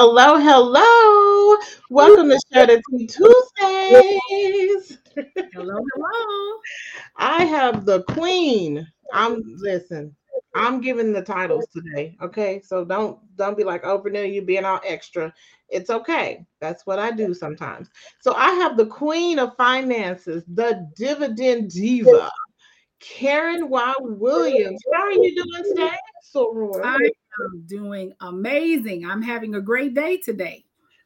Hello, hello. Welcome to Share The Tea Tuesdays. Hello, hello. I have the queen. I'm listen. I'm giving the titles today. Okay, so don't don't be like, oh, Vanilla, you being all extra. It's okay. That's what I do sometimes. So I have the queen of finances, the dividend diva, Karen Y. Williams. How are you doing today, Soror? I am doing amazing. I'm having a great day today.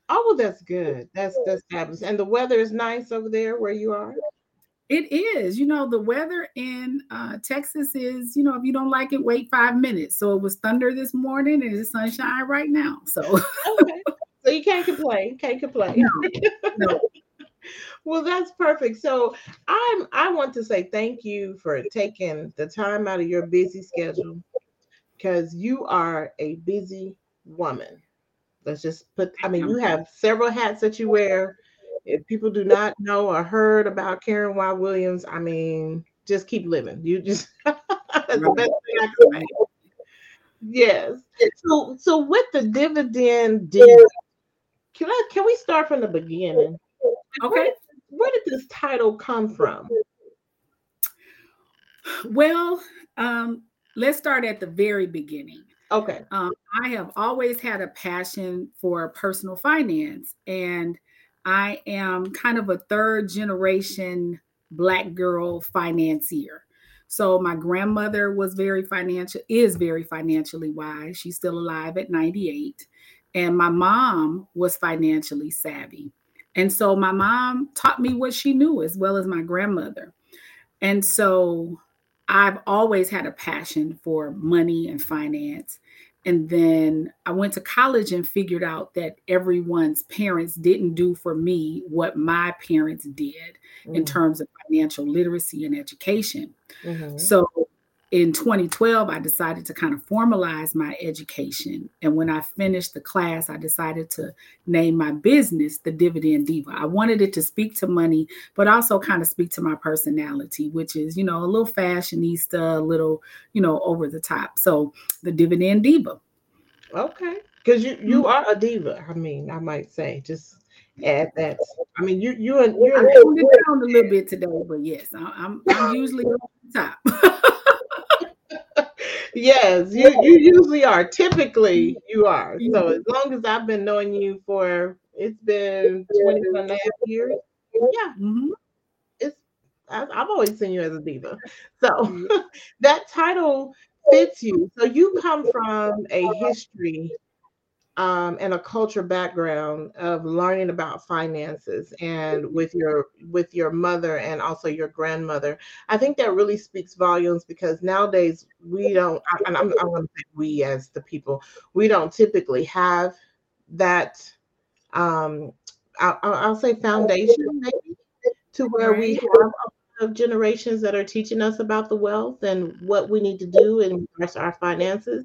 Oh, well, that's good. That's that's fabulous. And the weather is nice over there where you are. It is. You know, the weather in uh, Texas is, you know, if you don't like it, wait five minutes. So it was thunder this morning and it's sunshine right now. So, okay. so you can't complain. Can't complain. No, no. well, that's perfect. So I'm I want to say thank you for taking the time out of your busy schedule because you are a busy woman. Let's just put, I mean, you have several hats that you wear if people do not know or heard about Karen Y. Williams, I mean, just keep living. You just that's the best thing I can say. Yes. So so with the dividend deal, can I can we start from the beginning? Okay. Where, where did this title come from? Well, um, let's start at the very beginning. Okay. Um, I have always had a passion for personal finance and I am kind of a third generation black girl financier. So my grandmother was very financial, is very financially wise. She's still alive at 98. And my mom was financially savvy. And so my mom taught me what she knew as well as my grandmother. And so I've always had a passion for money and finance. And then I went to college and figured out that everyone's parents didn't do for me what my parents did mm. in terms of financial literacy and education. Mm-hmm. So in 2012, I decided to kind of formalize my education. And when I finished the class, I decided to name my business the Dividend Diva. I wanted it to speak to money, but also kind of speak to my personality, which is, you know, a little fashionista, a little, you know, over the top. So the Dividend Diva. Okay. Because you you mm-hmm. are a diva. I mean, I might say just add that. I mean, you you and you. I toned it down a little bit today, but yes, I, I'm I'm usually on the top. yes, you, you usually are. Typically, you are. So as long as I've been knowing you for it's been 20 and a half years. Yeah. Mm-hmm. It's I've always seen you as a diva. So that title fits you. So you come from a history um, and a culture background of learning about finances and with your with your mother and also your grandmother. I think that really speaks volumes because nowadays we don't and i'm, i want to say we as the people we don't typically have that um i'll, I'll say foundation maybe to where we have of generations that are teaching us about the wealth and what we need to do in regards to our finances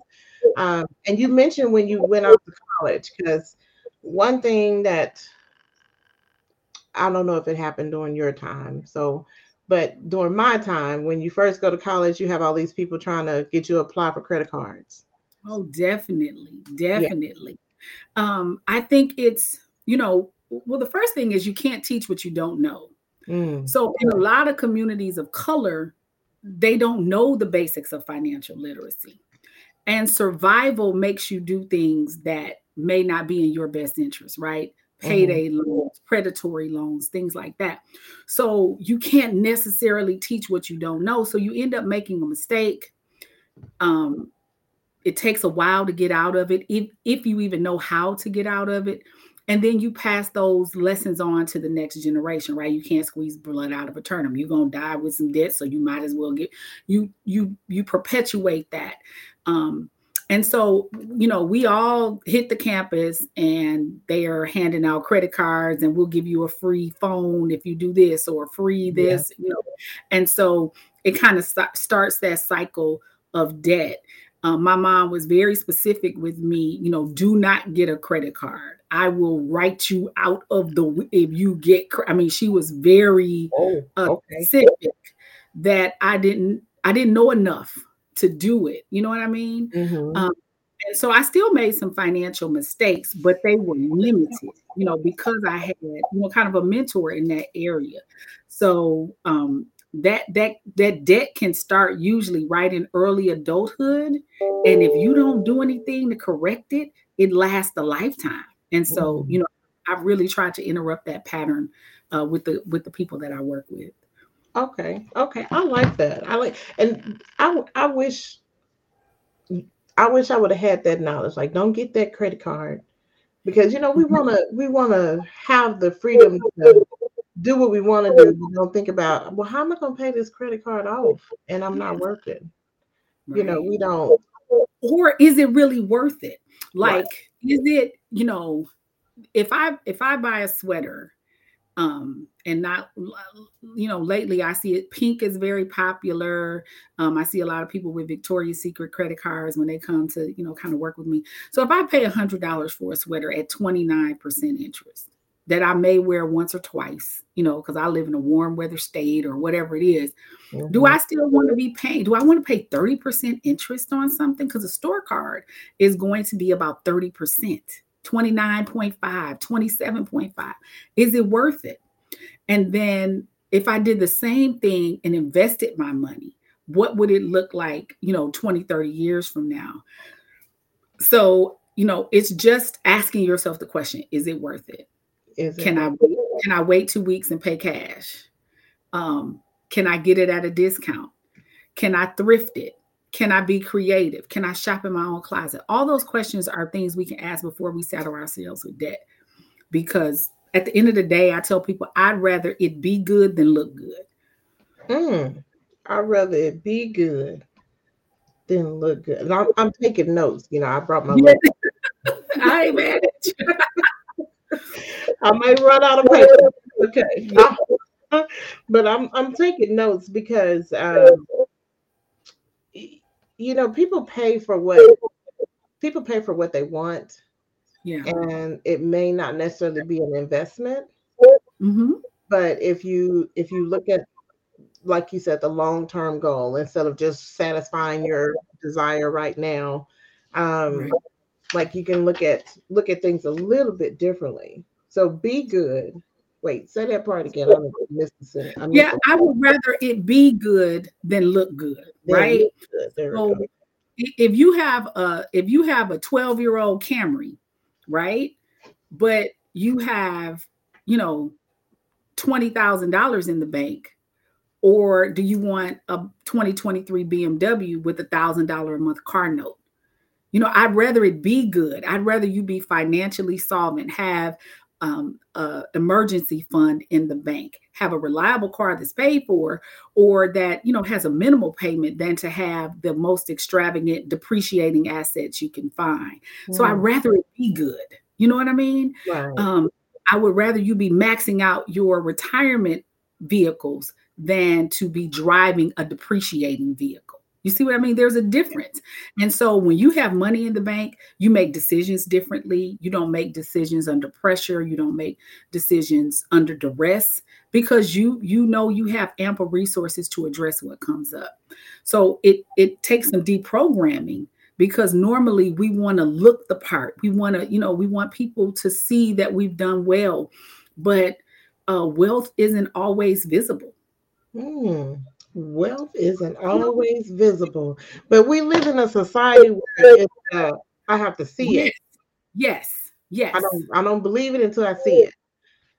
um, and you mentioned when you went off to college, because one thing that I don't know if it happened during your time. So, but during my time, when you first go to college, you have all these people trying to get you to apply for credit cards. Oh, definitely. Definitely. Yeah. Um, I think it's, you know, well, the first thing is you can't teach what you don't know. Mm. So, in a lot of communities of color, they don't know the basics of financial literacy. And survival makes you do things that may not be in your best interest, right? Payday mm-hmm. loans, predatory loans, things like that. So you can't necessarily teach what you don't know. So you end up making a mistake. Um, it takes a while to get out of it, if, if you even know how to get out of it and then you pass those lessons on to the next generation right you can't squeeze blood out of a turnip you're going to die with some debt so you might as well get you you you perpetuate that um, and so, you know, we all hit the campus and they are handing out credit cards and we'll give you a free phone if you do this or free this, yeah. you know. And so it kind of st- starts that cycle of debt. Um, my mom was very specific with me, you know, do not get a credit card. I will write you out of the if you get. I mean, she was very oh, uh, okay. specific that I didn't I didn't know enough to do it. You know what I mean? Mm-hmm. Um, And so I still made some financial mistakes, but they were limited, you know, because I had, you know, kind of a mentor in that area. So um, that that that debt can start usually right in early adulthood, and if you don't do anything to correct it, it lasts a lifetime. And so, mm-hmm. you know, I've really tried to interrupt that pattern uh, with the with the people that I work with. Okay, okay, I like that. I like, and I I wish I wish I would have had that knowledge. Like, don't get that credit card because you know we mm-hmm. want to we want to have the freedom to do what we want to do. We don't think about well, how am I going to pay this credit card off, and I'm not working. Right. You know, we don't. Or is it really worth it? Like, right. is it you know, if I if I buy a sweater um, and not you know lately i see it pink is very popular. Um, i see a lot of people with victoria's secret credit cards when they come to you know kind of work with me. So if i pay a hundred dollars for a sweater at 29% interest that i may wear once or twice you know because i live in a warm weather state or whatever it is, mm-hmm. do i still want to be paying do i want to pay 30% interest on something? Because a store card is going to be about 30% 29.5, 27.5. Is it worth it? And then if I did the same thing and invested my money, what would it look like, you know, 20, 30 years from now? So, you know, it's just asking yourself the question, is it worth it? Is it can I wait, can I wait two weeks and pay cash? Um, can I get it at a discount? Can I thrift it? Can I be creative? Can I shop in my own closet? All those questions are things we can ask before we saddle ourselves with debt. Because at the end of the day, I tell people I'd rather it be good than look good. Mm, I'd rather it be good than look good. And I'm, I'm taking notes. You know, I brought my. Yeah. I ain't mad. I might run out of paper. Okay, but I'm I'm taking notes because um, you know, people pay for what people pay for what they want. Yeah. And it may not necessarily be an investment. Mm-hmm. But if you if you look at like you said, the long-term goal instead of just satisfying your desire right now, um, right. like you can look at look at things a little bit differently. So be good. Wait, say that part again. I missed the yeah, I would rather it be good than look good right? So if you have a if you have a 12 year old Camry, right? But you have, you know, twenty thousand dollars in the bank, or do you want a 2023 BMW with a thousand dollar a month car note? You know, I'd rather it be good. I'd rather you be financially solvent, have um, uh, emergency fund in the bank, have a reliable car that's paid for, or that you know has a minimal payment than to have the most extravagant depreciating assets you can find. Mm. So I'd rather it be good. You know what I mean? Right. Um, I would rather you be maxing out your retirement vehicles than to be driving a depreciating vehicle. You see what I mean? There's a difference. And so when you have money in the bank, you make decisions differently. You don't make decisions under pressure. You don't make decisions under duress because you you know you have ample resources to address what comes up. So it it takes some deprogramming because normally we want to look the part. We want to, you know, we want people to see that we've done well, but uh, wealth isn't always visible. Mm wealth isn't always visible, but we live in a society where uh, I have to see yes. it. Yes, yes. I don't. I don't believe it until I see it.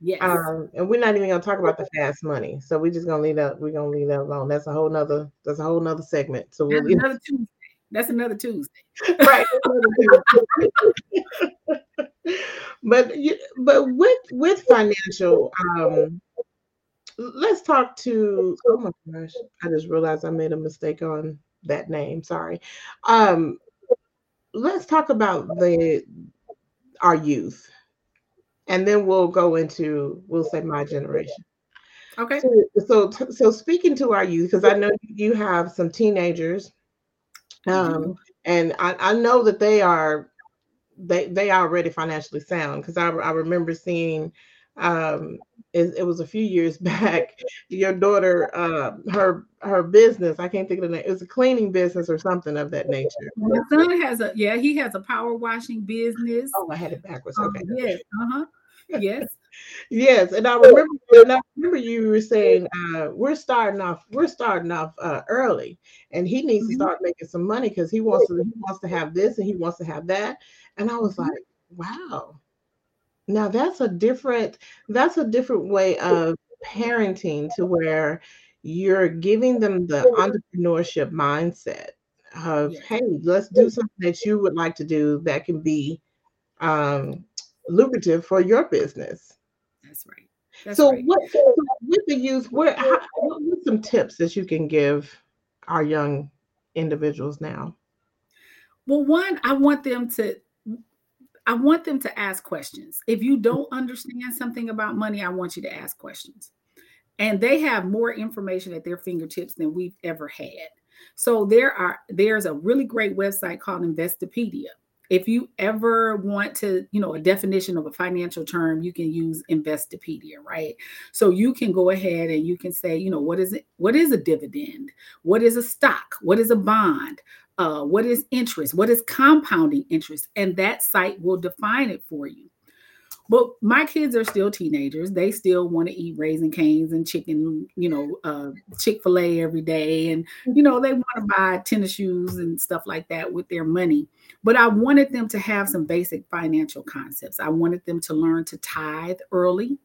Yes. Um, and we're not even gonna talk about the fast money, so we're just gonna leave that. We're gonna leave that alone. That's a whole nother. That's a whole nother segment. So we'll that's another Tuesday. That's another Tuesday. right. but but with with financial um let's talk to oh my gosh i just realized i made a mistake on that name sorry. Um let's talk about the our youth. And then we'll go into we'll say my generation. Okay. So so, so speaking to our youth because i know you have some teenagers um mm-hmm. and I, I know that they are they they are already financially sound because I, I remember seeing um, it, it, was a few years back. Your daughter, uh, her her business, I can't think of the name. It was a cleaning business or something of that nature. My son has a yeah, he has a power washing business. Oh, I had it backwards. Okay. Um, yes. Uh huh. Yes. yes, and I remember. And I remember you were saying uh, we're starting off. We're starting off uh, early, and he needs mm-hmm. to start making some money because he wants to. He wants to have this and he wants to have that. And I was mm-hmm. like, wow now that's a different that's a different way of parenting to where you're giving them the entrepreneurship mindset of hey let's do something that you would like to do that can be um, lucrative for your business. That's right. That's so right. what so with the youth where how, what are some tips that you can give our young individuals now? Well one i want them to I want them to ask questions. If you mm. don't understand something about money, I want you to ask questions. And they have more information at their fingertips than we've ever had. So there are there's a really great website called Investopedia. If you ever want to, you know, a definition of a financial term, you can use Investopedia, right? So you can go ahead and you can say, you know, what is it? What is a dividend? What is a stock? What is a bond? Uh, what is interest, what is compounding interest, and that site will define it for you. But my kids are still teenagers. They still want to eat Raising Cane's and chicken, you know, uh, Chick fil A every day. And, you know, they want to buy tennis shoes and stuff like that with their money. But I wanted them to have some basic financial concepts. I wanted them to learn to tithe early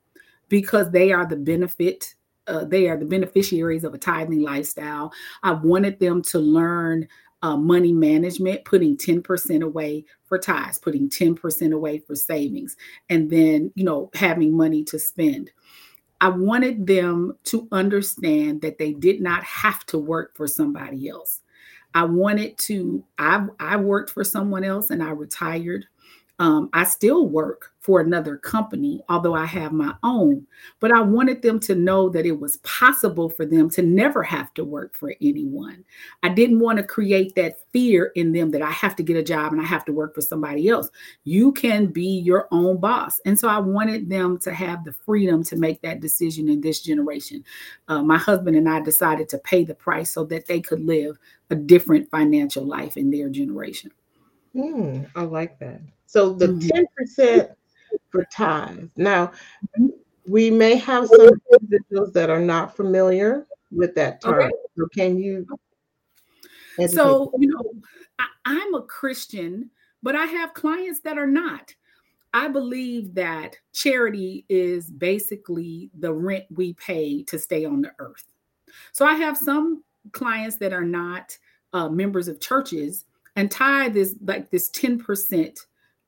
because they are the benefit. Uh, they are the beneficiaries of a tithing lifestyle. I wanted them to learn uh, money management, putting 10% away for tithes, putting 10% away for savings, and then, you know, having money to spend. I wanted them to understand that they did not have to work for somebody else. I wanted to, I, I worked for someone else and I retired. Um, I still work for another company, although I have my own. But I wanted them to know that it was possible for them to never have to work for anyone. I didn't want to create that fear in them that I have to get a job and I have to work for somebody else. You can be your own boss. And so I wanted them to have the freedom to make that decision in this generation. Uh, my husband and I decided to pay the price so that they could live a different financial life in their generation. Mm, I like that. So the mm-hmm. 10 percent for tithes. Now, we may have some individuals that are not familiar with that term. Okay. So can you? So you know, I, I'm a Christian, but I have clients that are not. I believe that charity is basically the rent we pay to stay on the earth. So I have some clients that are not uh, members of churches, and tithe is like this 10%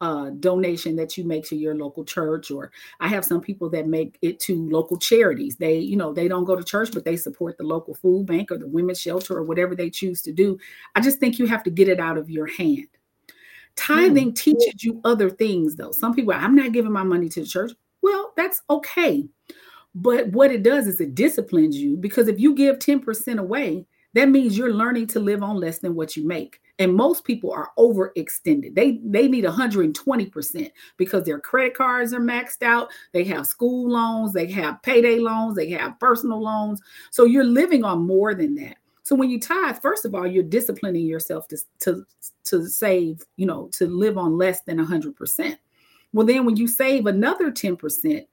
uh, donation that you make to your local church or i have some people that make it to local charities. They you know they don't go to church but they support the local food bank or the women's shelter or whatever they choose to do. I just think you have to get it out of your hand. Tithing mm. teaches you other things though. Some people i'm not giving my money to the church. Well that's okay. But what it does is it disciplines you because if you give 10% away that means you're learning to live on less than what you make. And most people are overextended. They they need 120% because their credit cards are maxed out. They have school loans, they have payday loans, they have personal loans. So you're living on more than that. So when you tithe, first of all, you're disciplining yourself to to to save, you know, to live on less than 100%. Well, then when you save another 10%,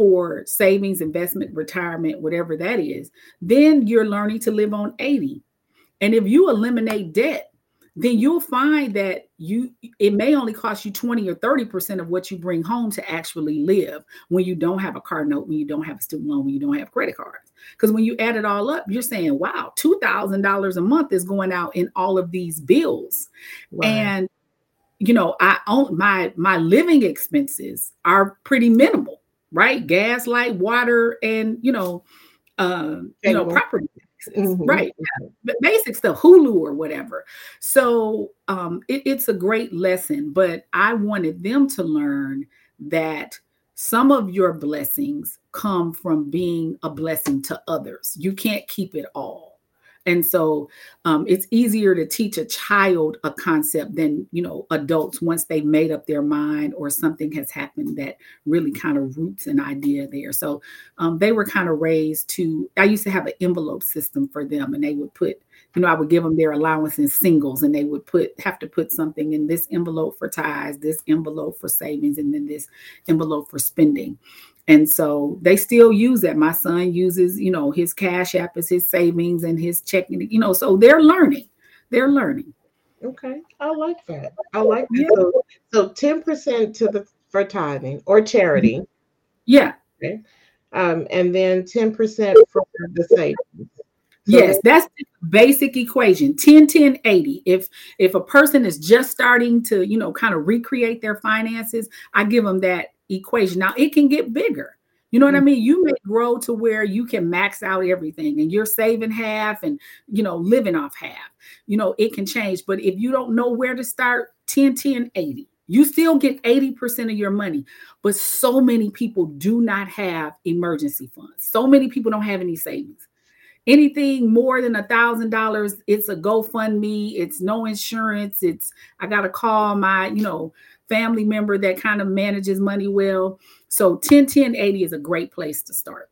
for savings, investment, retirement, whatever that is, then you're learning to live on 80. And if you eliminate debt, then you'll find that you it may only cost you 20 or 30% of what you bring home to actually live when you don't have a car note, when you don't have a student loan, when you don't have credit cards. Because when you add it all up, you're saying, wow, $2,000 a month is going out in all of these bills. Right. And you know, I own my my living expenses are pretty minimal right? Gas, light, water, and you know, um, you know, property mm-hmm. right? Yeah. Basic stuff, Hulu or whatever. So um, it, it's a great lesson, but I wanted them to learn that some of your blessings come from being a blessing to others. You can't keep it all. And so um, it's easier to teach a child a concept than, you know, adults once they've made up their mind or something has happened that really kind of roots an idea there. So um, they were kind of raised to, I used to have an envelope system for them and they would put, you know, I would give them their allowance in singles and they would put, have to put something in this envelope for tithes, this envelope for savings, and then this envelope for spending. And so they still use that. My son uses, you know, his cash app as his savings and his checking, you know, so they're learning. They're learning. Okay. I like that. I like that. Yeah. So, 10% to the for tithing or charity. Yeah. Okay. Um, and then 10% for the savings. So yes, that's the basic equation 10 10 80 if if a person is just starting to you know kind of recreate their finances i give them that equation. Now it can get bigger. You know what I mm-hmm. mean? You may grow to where you can max out everything and you're saving half and you know living off half. You know, it can change, but if you don't know where to start, 10 10 80. You still get 80% of your money, but so many people do not have emergency funds. So many people don't have any savings. Anything more than a thousand dollars, it's a GoFundMe, it's no insurance, it's I gotta call my, you know, family member that kind of manages money well. So 10 10 80 is a great place to start.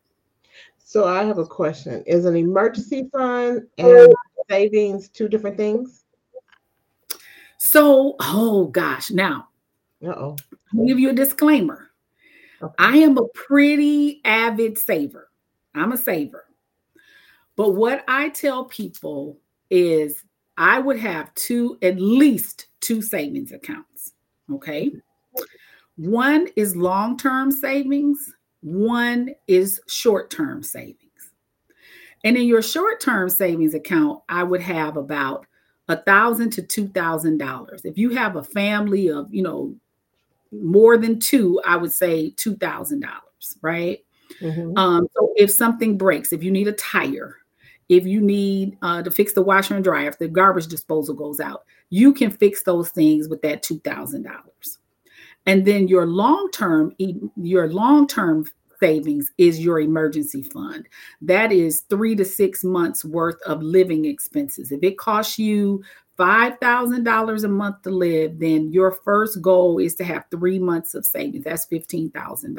So I have a question. Is an emergency fund and savings two different things? So, oh gosh, now uh-oh. I'll give you a disclaimer. Okay. I am a pretty avid saver. I'm a saver. But what I tell people is I would have two, at least two savings accounts. Okay. One is long term savings, one is short term savings. And in your short term savings account, I would have about a thousand to two thousand dollars. If you have a family of, you know, more than two, I would say two thousand dollars, right? Mm-hmm. Um, so if something breaks, if you need a tire, if you need uh, to fix the washer and dryer, if the garbage disposal goes out, you can fix those things with that $2,000. And then your long-term your long-term savings is your emergency fund. That is 3 to 6 months worth of living expenses. If it costs you $5,000 a month to live, then your first goal is to have three months of savings. That's $15,000.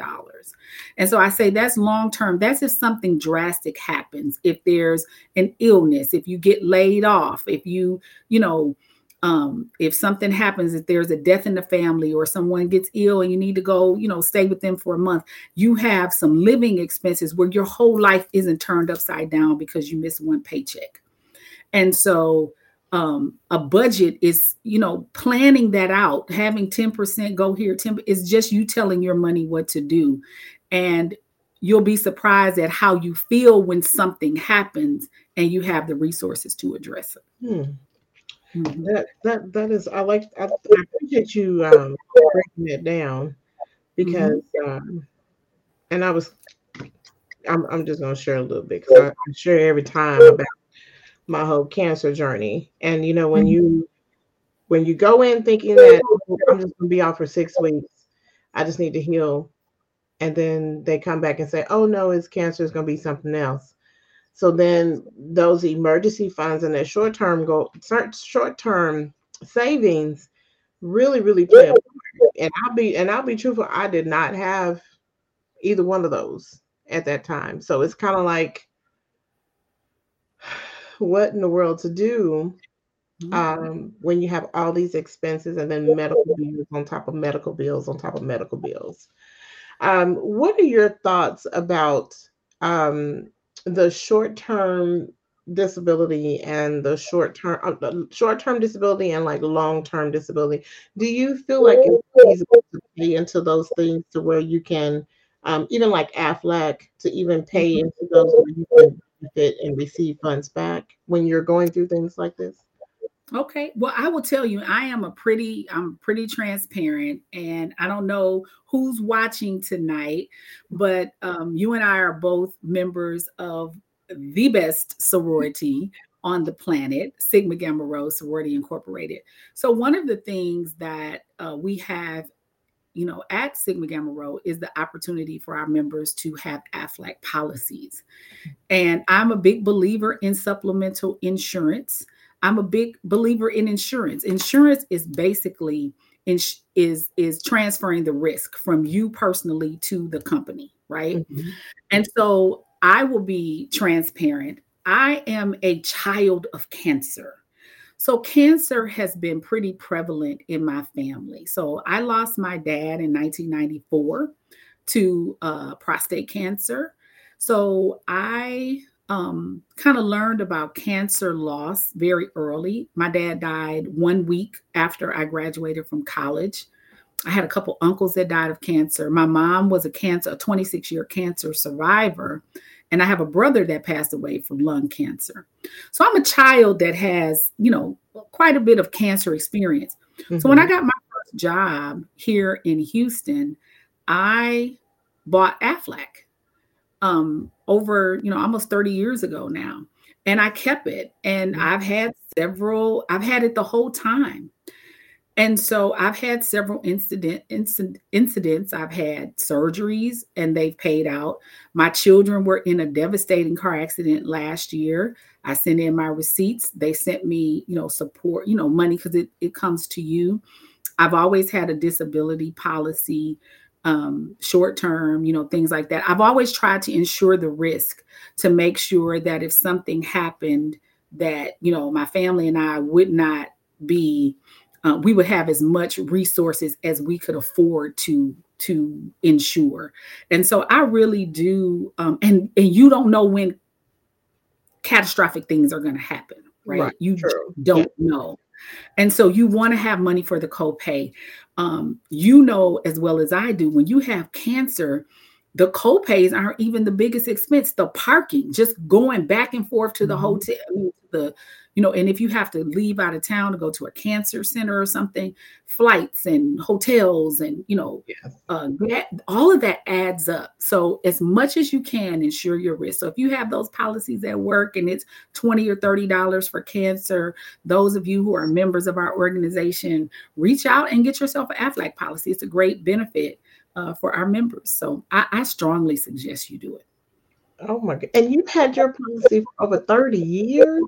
And so I say that's long term. That's if something drastic happens, if there's an illness, if you get laid off, if you, you know, um, if something happens, if there's a death in the family or someone gets ill and you need to go, you know, stay with them for a month, you have some living expenses where your whole life isn't turned upside down because you miss one paycheck. And so um, a budget is, you know, planning that out, having 10% go here, 10 is just you telling your money what to do. And you'll be surprised at how you feel when something happens and you have the resources to address it. Hmm. Mm-hmm. That that that is I like I, I appreciate you um, breaking it down because mm-hmm. um, and I was I'm I'm just gonna share a little bit because I, I share every time about my whole cancer journey. And you know, when mm-hmm. you when you go in thinking that oh, I'm just gonna be out for six weeks, I just need to heal, and then they come back and say, "Oh no, it's cancer. It's gonna be something else." So then those emergency funds and their short term goal, short term savings, really really play a part. And I'll be and I'll be truthful. I did not have either one of those at that time. So it's kind of like what in the world to do mm-hmm. um, when you have all these expenses and then medical bills on top of medical bills on top of medical bills. Um, what are your thoughts about um, the short-term disability and the short-term uh, short-term disability and like long-term disability? Do you feel like it's feasible to pay into those things to where you can um, even like AFLAC to even pay mm-hmm. into those where you can benefit and receive funds back when you're going through things like this? Okay. Well, I will tell you, I am a pretty, I'm pretty transparent, and I don't know who's watching tonight, but um, you and I are both members of the best sorority on the planet, Sigma Gamma Rho Sorority Incorporated. So, one of the things that uh, we have you know, at Sigma Gamma Rho is the opportunity for our members to have AFLAC policies. And I'm a big believer in supplemental insurance. I'm a big believer in insurance. Insurance is basically is is transferring the risk from you personally to the company, right? Mm-hmm. And so I will be transparent. I am a child of cancer. So, cancer has been pretty prevalent in my family. So, I lost my dad in 1994 to uh, prostate cancer. So, I um, kind of learned about cancer loss very early. My dad died one week after I graduated from college. I had a couple uncles that died of cancer. My mom was a cancer, a 26 year cancer survivor. And I have a brother that passed away from lung cancer. So I'm a child that has, you know, quite a bit of cancer experience. Mm-hmm. So when I mm-hmm. got my first job here in Houston, I bought Aflac um, over, you know, almost 30 years ago now. And I kept it. And mm-hmm. I've had several, I've had it the whole time. And so I've had several incident, incident incidents. I've had surgeries and they've paid out. My children were in a devastating car accident last year. I sent in my receipts. They sent me, you know, support, you know, money because it, it comes to you. I've always had a disability policy, um, short term, you know, things like that. I've always tried to ensure the risk to make sure that if something happened, that, you know, my family and I would not be uh, we would have as much resources as we could afford to to ensure and so i really do um, and and you don't know when catastrophic things are going to happen right, right you true. don't yeah. know and so you want to have money for the copay um, you know as well as i do when you have cancer the copays aren't even the biggest expense the parking just going back and forth to the mm-hmm. hotel the you know, and if you have to leave out of town to go to a cancer center or something, flights and hotels and, you know, yes. uh, that, all of that adds up. So, as much as you can, ensure your risk. So, if you have those policies at work and it's 20 or $30 for cancer, those of you who are members of our organization, reach out and get yourself an AFLAC policy. It's a great benefit uh, for our members. So, I, I strongly suggest you do it. Oh my God. And you've had your policy for over 30 years?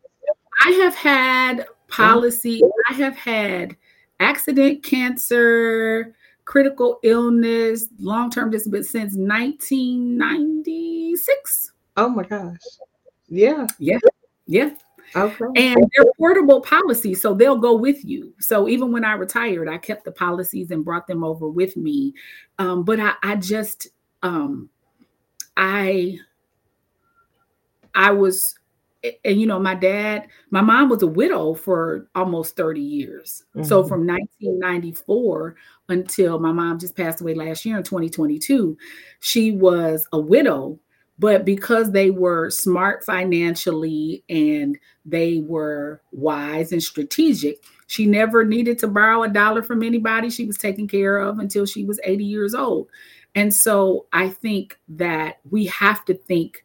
I have had policy, I have had accident, cancer, critical illness, long term disability since 1996. Oh my gosh. Yeah. Yeah. Yeah. Okay. And they're portable policies, so they'll go with you. So even when I retired, I kept the policies and brought them over with me. Um, but I, I just, um, I, I was and you know my dad my mom was a widow for almost 30 years mm-hmm. so from 1994 until my mom just passed away last year in 2022 she was a widow but because they were smart financially and they were wise and strategic she never needed to borrow a dollar from anybody she was taken care of until she was 80 years old and so i think that we have to think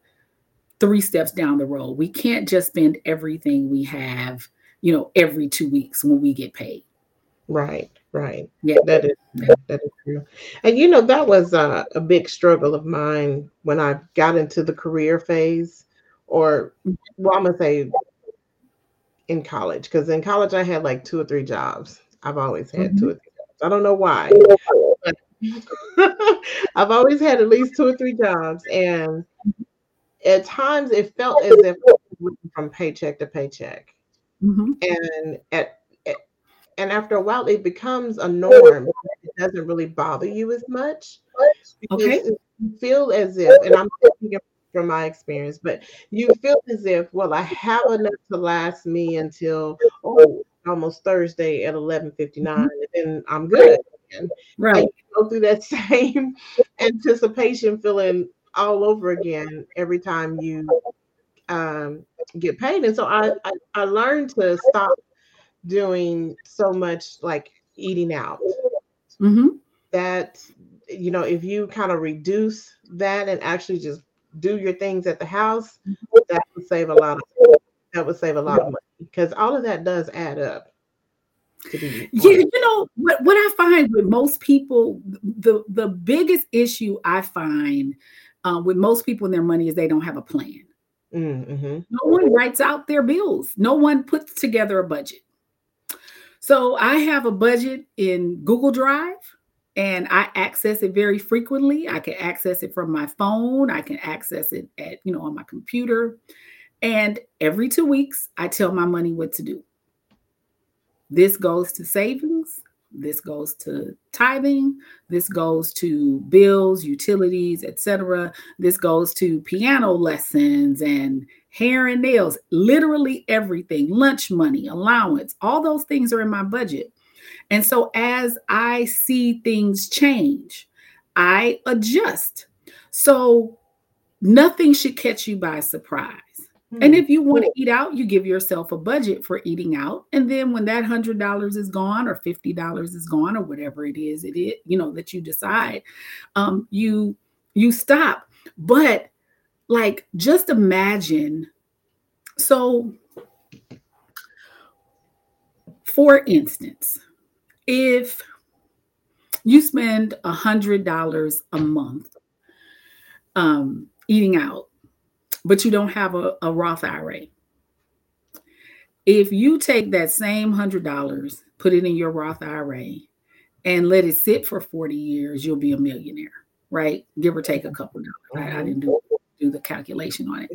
three steps down the road. We can't just spend everything we have, you know, every two weeks when we get paid. Right, right. Yeah, that is that is true. And you know, that was uh, a big struggle of mine when I got into the career phase, or well, I'm gonna say in college, because in college I had like two or three jobs. I've always had mm-hmm. two or three jobs. I don't know why. I've always had at least two or three jobs, and at times it felt as if from paycheck to paycheck. Mm-hmm. And at, and after a while it becomes a norm. It doesn't really bother you as much. Okay. You feel as if, and I'm speaking from my experience, but you feel as if, well, I have enough to last me until oh almost Thursday at 11:59, mm-hmm. and I'm good. And right. go through that same anticipation feeling all over again every time you um, get paid. And so I, I, I learned to stop doing so much like eating out. Mm-hmm. That you know, if you kind of reduce that and actually just do your things at the house, that would save a lot of that would save a lot of money because all of that does add up. yeah, you know what, what I find with most people, the the biggest issue I find uh, with most people in their money is they don't have a plan. Mm-hmm. No one writes out their bills. No one puts together a budget. So I have a budget in Google Drive and I access it very frequently. I can access it from my phone. I can access it at, you know, on my computer. And every two weeks, I tell my money what to do. This goes to savings. This goes to tithing. This goes to bills, utilities, etc. This goes to piano lessons and hair and nails, literally everything, lunch money, allowance, all those things are in my budget. And so as I see things change, I adjust. So nothing should catch you by surprise. Mm-hmm. And hmm. if you want to eat out, you give yourself a budget for eating out. And then when that hundred dollars is gone or fifty dollars is gone or whatever it is, it is, you know, that you decide, um, you you stop. But like just imagine. So for instance, if you spend a hundred dollars a month um, eating out but you don't have a, a Roth IRA. If you take that same hundred dollars, put it in your Roth IRA, and let it sit for 40 years, you'll be a millionaire, right? Give or take a couple dollars. I, I didn't do, do the calculation on it.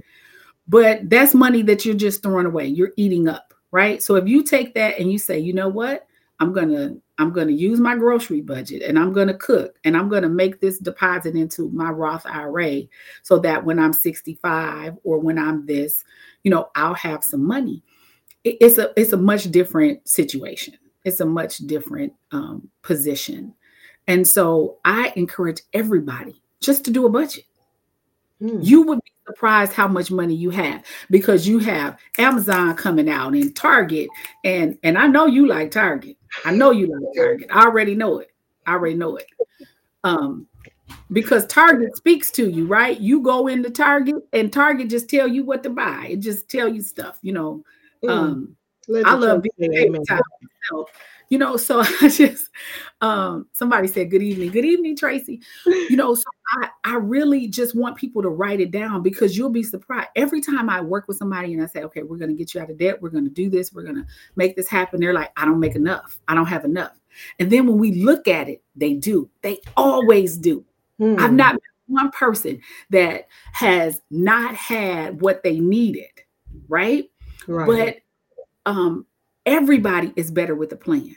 But that's money that you're just throwing away. You're eating up, right? So if you take that and you say, you know what? I'm gonna I'm gonna use my grocery budget and I'm gonna cook and I'm gonna make this deposit into my Roth IRA so that when I'm 65 or when I'm this, you know, I'll have some money. it's a it's a much different situation. It's a much different um, position, and so I encourage everybody just to do a budget. Hmm. You would be surprised how much money you have because you have Amazon coming out and Target and and I know you like Target. I know you like Target. I already know it. I already know it. Um because Target speaks to you, right? You go into Target and Target just tell you what to buy. It just tell you stuff, you know. Mm. Um I love being myself you know so i just um somebody said good evening good evening tracy. You know so i i really just want people to write it down because you'll be surprised every time i work with somebody and i say okay we're going to get you out of debt we're going to do this we're going to make this happen they're like i don't make enough i don't have enough. And then when we look at it they do they always do. Hmm. i've not met one person that has not had what they needed right, right. but um everybody is better with a plan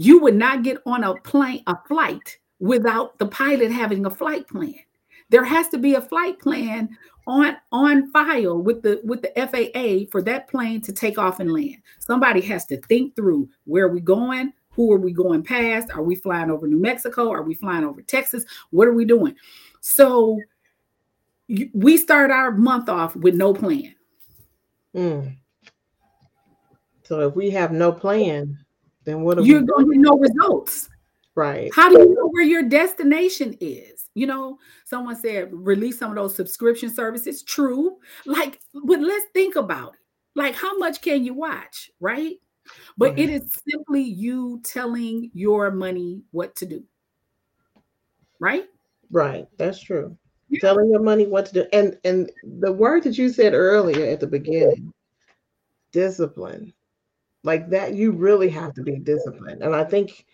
you would not get on a plane, a flight without the pilot having a flight plan. There has to be a flight plan on on file with the with the FAA for that plane to take off and land. Somebody has to think through where are we going, who are we going past? Are we flying over New Mexico? Are we flying over Texas? What are we doing? So we start our month off with no plan. Mm. So if we have no plan, then what you're going to get no results. Right. How do you know where your destination is? You know, someone said release some of those subscription services. True. Like, but let's think about it. Like, how much can you watch? Right. But it is simply you telling your money what to do. Right? Right. That's true. Yeah. Telling your money what to do. And and the word that you said earlier at the beginning, discipline like that you really have to be disciplined and i think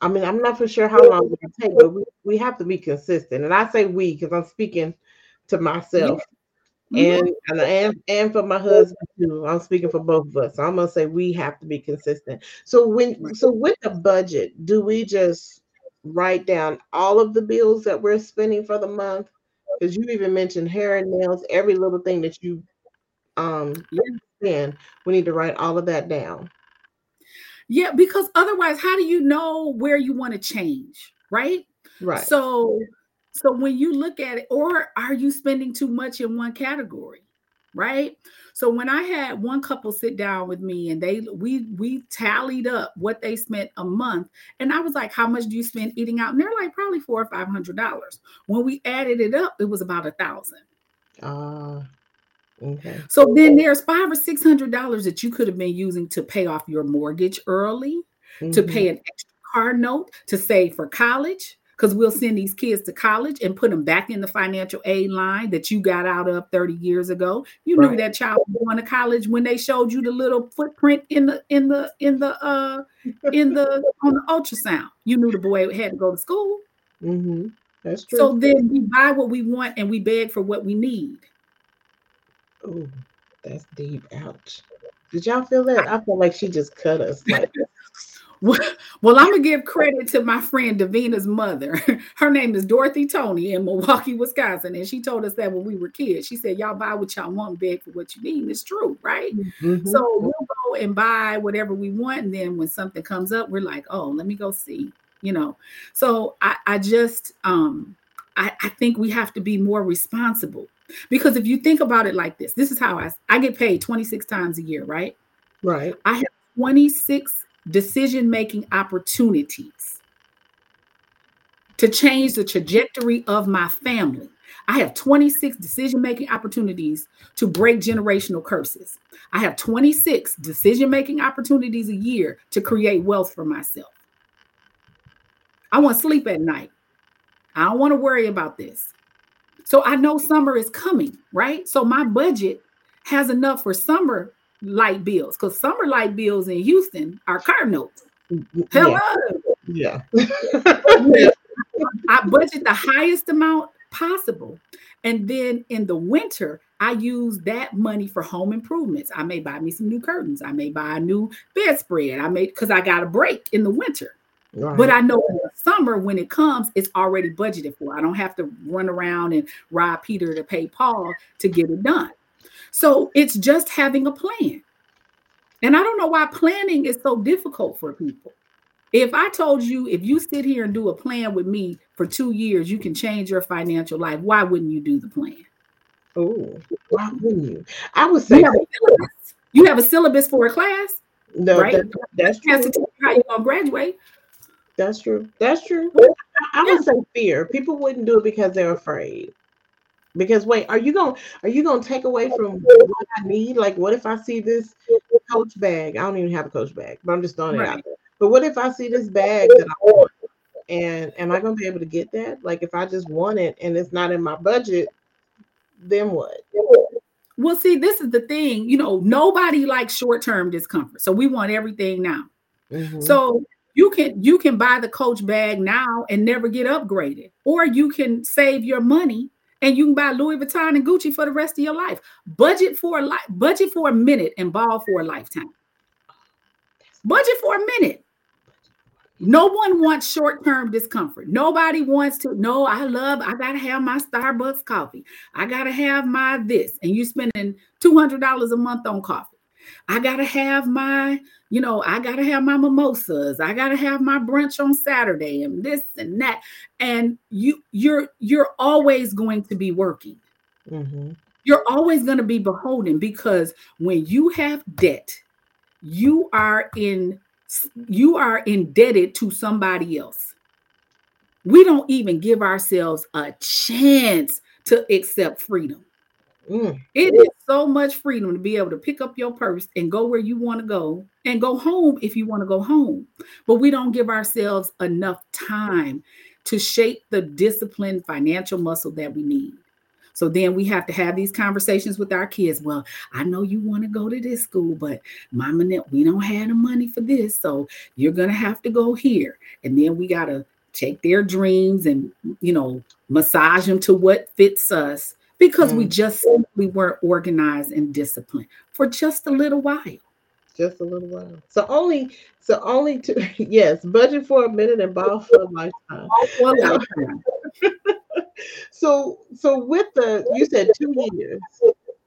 i mean i'm not for sure how long it will take but we, we have to be consistent and i say we because i'm speaking to myself yeah. mm-hmm. and, and and for my husband too i'm speaking for both of us so i'm gonna say we have to be consistent. So when so with the budget do we just write down all of the bills that we're spending for the month? Because you even mentioned hair and nails every little thing that you um in, we need to write all of that down. Yeah, because otherwise, how do you know where you want to change? Right. Right. So, so when you look at it, or are you spending too much in one category? Right. So when I had one couple sit down with me and they we we tallied up what they spent a month, and I was like, "How much do you spend eating out?" And they're like, "Probably four or five hundred dollars." When we added it up, it was about a thousand. Uh, Okay. So then there's five or six hundred dollars that you could have been using to pay off your mortgage early, mm-hmm. to pay an extra car note, to save for college, because we'll send these kids to college and put them back in the financial aid line that you got out of 30 years ago. You right. knew that child was going to college when they showed you the little footprint in the in the in the uh in the on the ultrasound. You knew the boy had to go to school. Mm-hmm. That's true. So then we buy what we want and we beg for what we need. Oh, that's deep. Ouch. Did y'all feel that? I feel like she just cut us. Like well, I'm gonna give credit to my friend Davina's mother. Her name is Dorothy Tony in Milwaukee, Wisconsin, and she told us that when we were kids. She said, "Y'all buy what y'all want, beg for what you need." And it's true, right? Mm-hmm. So we'll go and buy whatever we want, and then when something comes up, we're like, "Oh, let me go see." You know. So I, I just, um, I, I think we have to be more responsible because if you think about it like this, this is how I I get paid 26 times a year, right? Right. I have 26 decision making opportunities to change the trajectory of my family. I have 26 decision making opportunities to break generational curses. I have 26 decision making opportunities a year to create wealth for myself. I want to sleep at night. I don't want to worry about this. So I know summer is coming, right? So my budget has enough for summer light bills because summer light bills in Houston are car notes. Hello. Yeah. yeah. I budget the highest amount possible. And then in the winter, I use that money for home improvements. I may buy me some new curtains. I may buy a new bedspread. I may because I got a break in the winter. Right. But I know in summer when it comes, it's already budgeted for. I don't have to run around and rob Peter to pay Paul to get it done. So it's just having a plan. And I don't know why planning is so difficult for people. If I told you, if you sit here and do a plan with me for two years, you can change your financial life, why wouldn't you do the plan? Oh, why wouldn't you? I would say you have, a you have a syllabus for a class. No, right? that, that's true. Has to tell you how you're gonna graduate. That's true. That's true. I would say fear. People wouldn't do it because they're afraid. Because wait, are you going are you going to take away from what I need? Like what if I see this coach bag? I don't even have a coach bag, but I'm just throwing right. it out there. But what if I see this bag that I want? And am I going to be able to get that? Like if I just want it and it's not in my budget, then what? Well, see, this is the thing, you know, nobody likes short-term discomfort. So we want everything now. Mm-hmm. So you can you can buy the coach bag now and never get upgraded or you can save your money and you can buy Louis Vuitton and Gucci for the rest of your life. Budget for a life, budget for a minute and ball for a lifetime. Budget for a minute. No one wants short-term discomfort. Nobody wants to. No, I love. I gotta have my Starbucks coffee. I gotta have my this, and you spending two hundred dollars a month on coffee. I gotta have my, you know, I gotta have my mimosas. I gotta have my brunch on Saturday and this and that. And you, you're you're always going to be working. Mm-hmm. You're always going to be beholden because when you have debt, you are in you are indebted to somebody else. We don't even give ourselves a chance to accept freedom. Mm. It is so much freedom to be able to pick up your purse and go where you want to go and go home if you want to go home. But we don't give ourselves enough time to shape the disciplined financial muscle that we need. So then we have to have these conversations with our kids. Well, I know you want to go to this school, but mama, we don't have the money for this. So you're going to have to go here. And then we got to take their dreams and, you know, massage them to what fits us because mm. we just we weren't organized and disciplined for just a little while. Just a little while. So only, so only to yes, budget for a minute and ball for a lifetime. For a lifetime. so, so with the you said two years.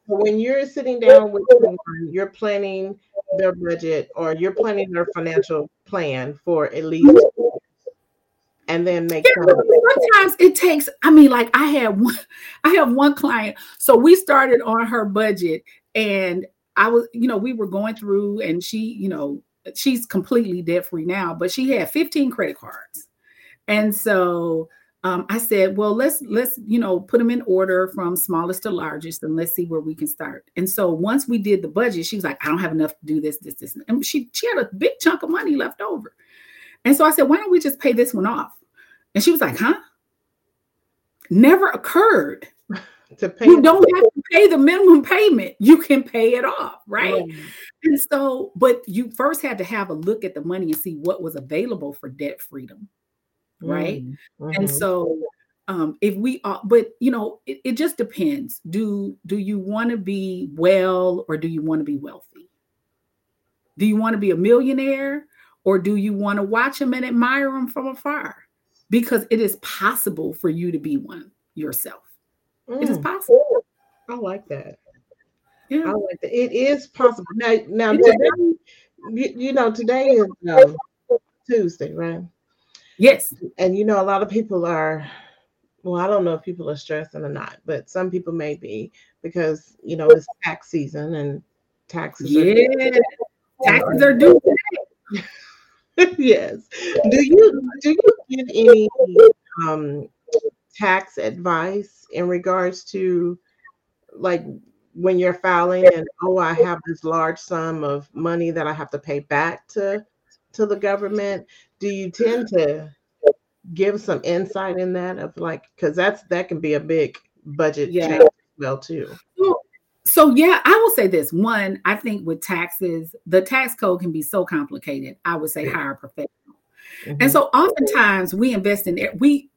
When you're sitting down with someone, you're planning their budget or you're planning their financial plan for at least and then make sometimes it takes i mean like i have one i have one client so we started on her budget and i was you know we were going through and she you know she's completely debt free now but she had 15 credit cards and so um, I said, well, let's let's you know put them in order from smallest to largest, and let's see where we can start. And so once we did the budget, she was like, I don't have enough to do this, this, this, and she she had a big chunk of money left over. And so I said, why don't we just pay this one off? And she was like, huh? Never occurred. to pay you don't have to pay the minimum payment. You can pay it off, right? And so, but you first had to have a look at the money and see what was available for debt freedom right mm-hmm. and so um if we are but you know it, it just depends do do you want to be well or do you want to be wealthy do you want to be a millionaire or do you want to watch them and admire them from afar because it is possible for you to be one yourself mm. it is mm. possible i like that yeah i like that it is possible now now today, you, you know today is um, tuesday right Yes. And you know, a lot of people are, well, I don't know if people are stressing or not, but some people may be because, you know, it's tax season and taxes yeah. are taxes are due. yes. Do you do you give any um tax advice in regards to like when you're filing and oh I have this large sum of money that I have to pay back to to the government do you tend to give some insight in that of like because that's that can be a big budget yeah. change as well too so yeah i will say this one i think with taxes the tax code can be so complicated i would say hire a professional mm-hmm. and so oftentimes we invest in it we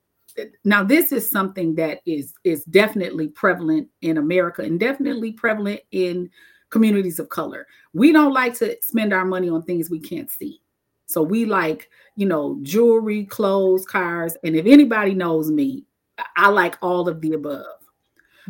now this is something that is is definitely prevalent in america and definitely prevalent in communities of color we don't like to spend our money on things we can't see so we like, you know, jewelry, clothes, cars. And if anybody knows me, I like all of the above.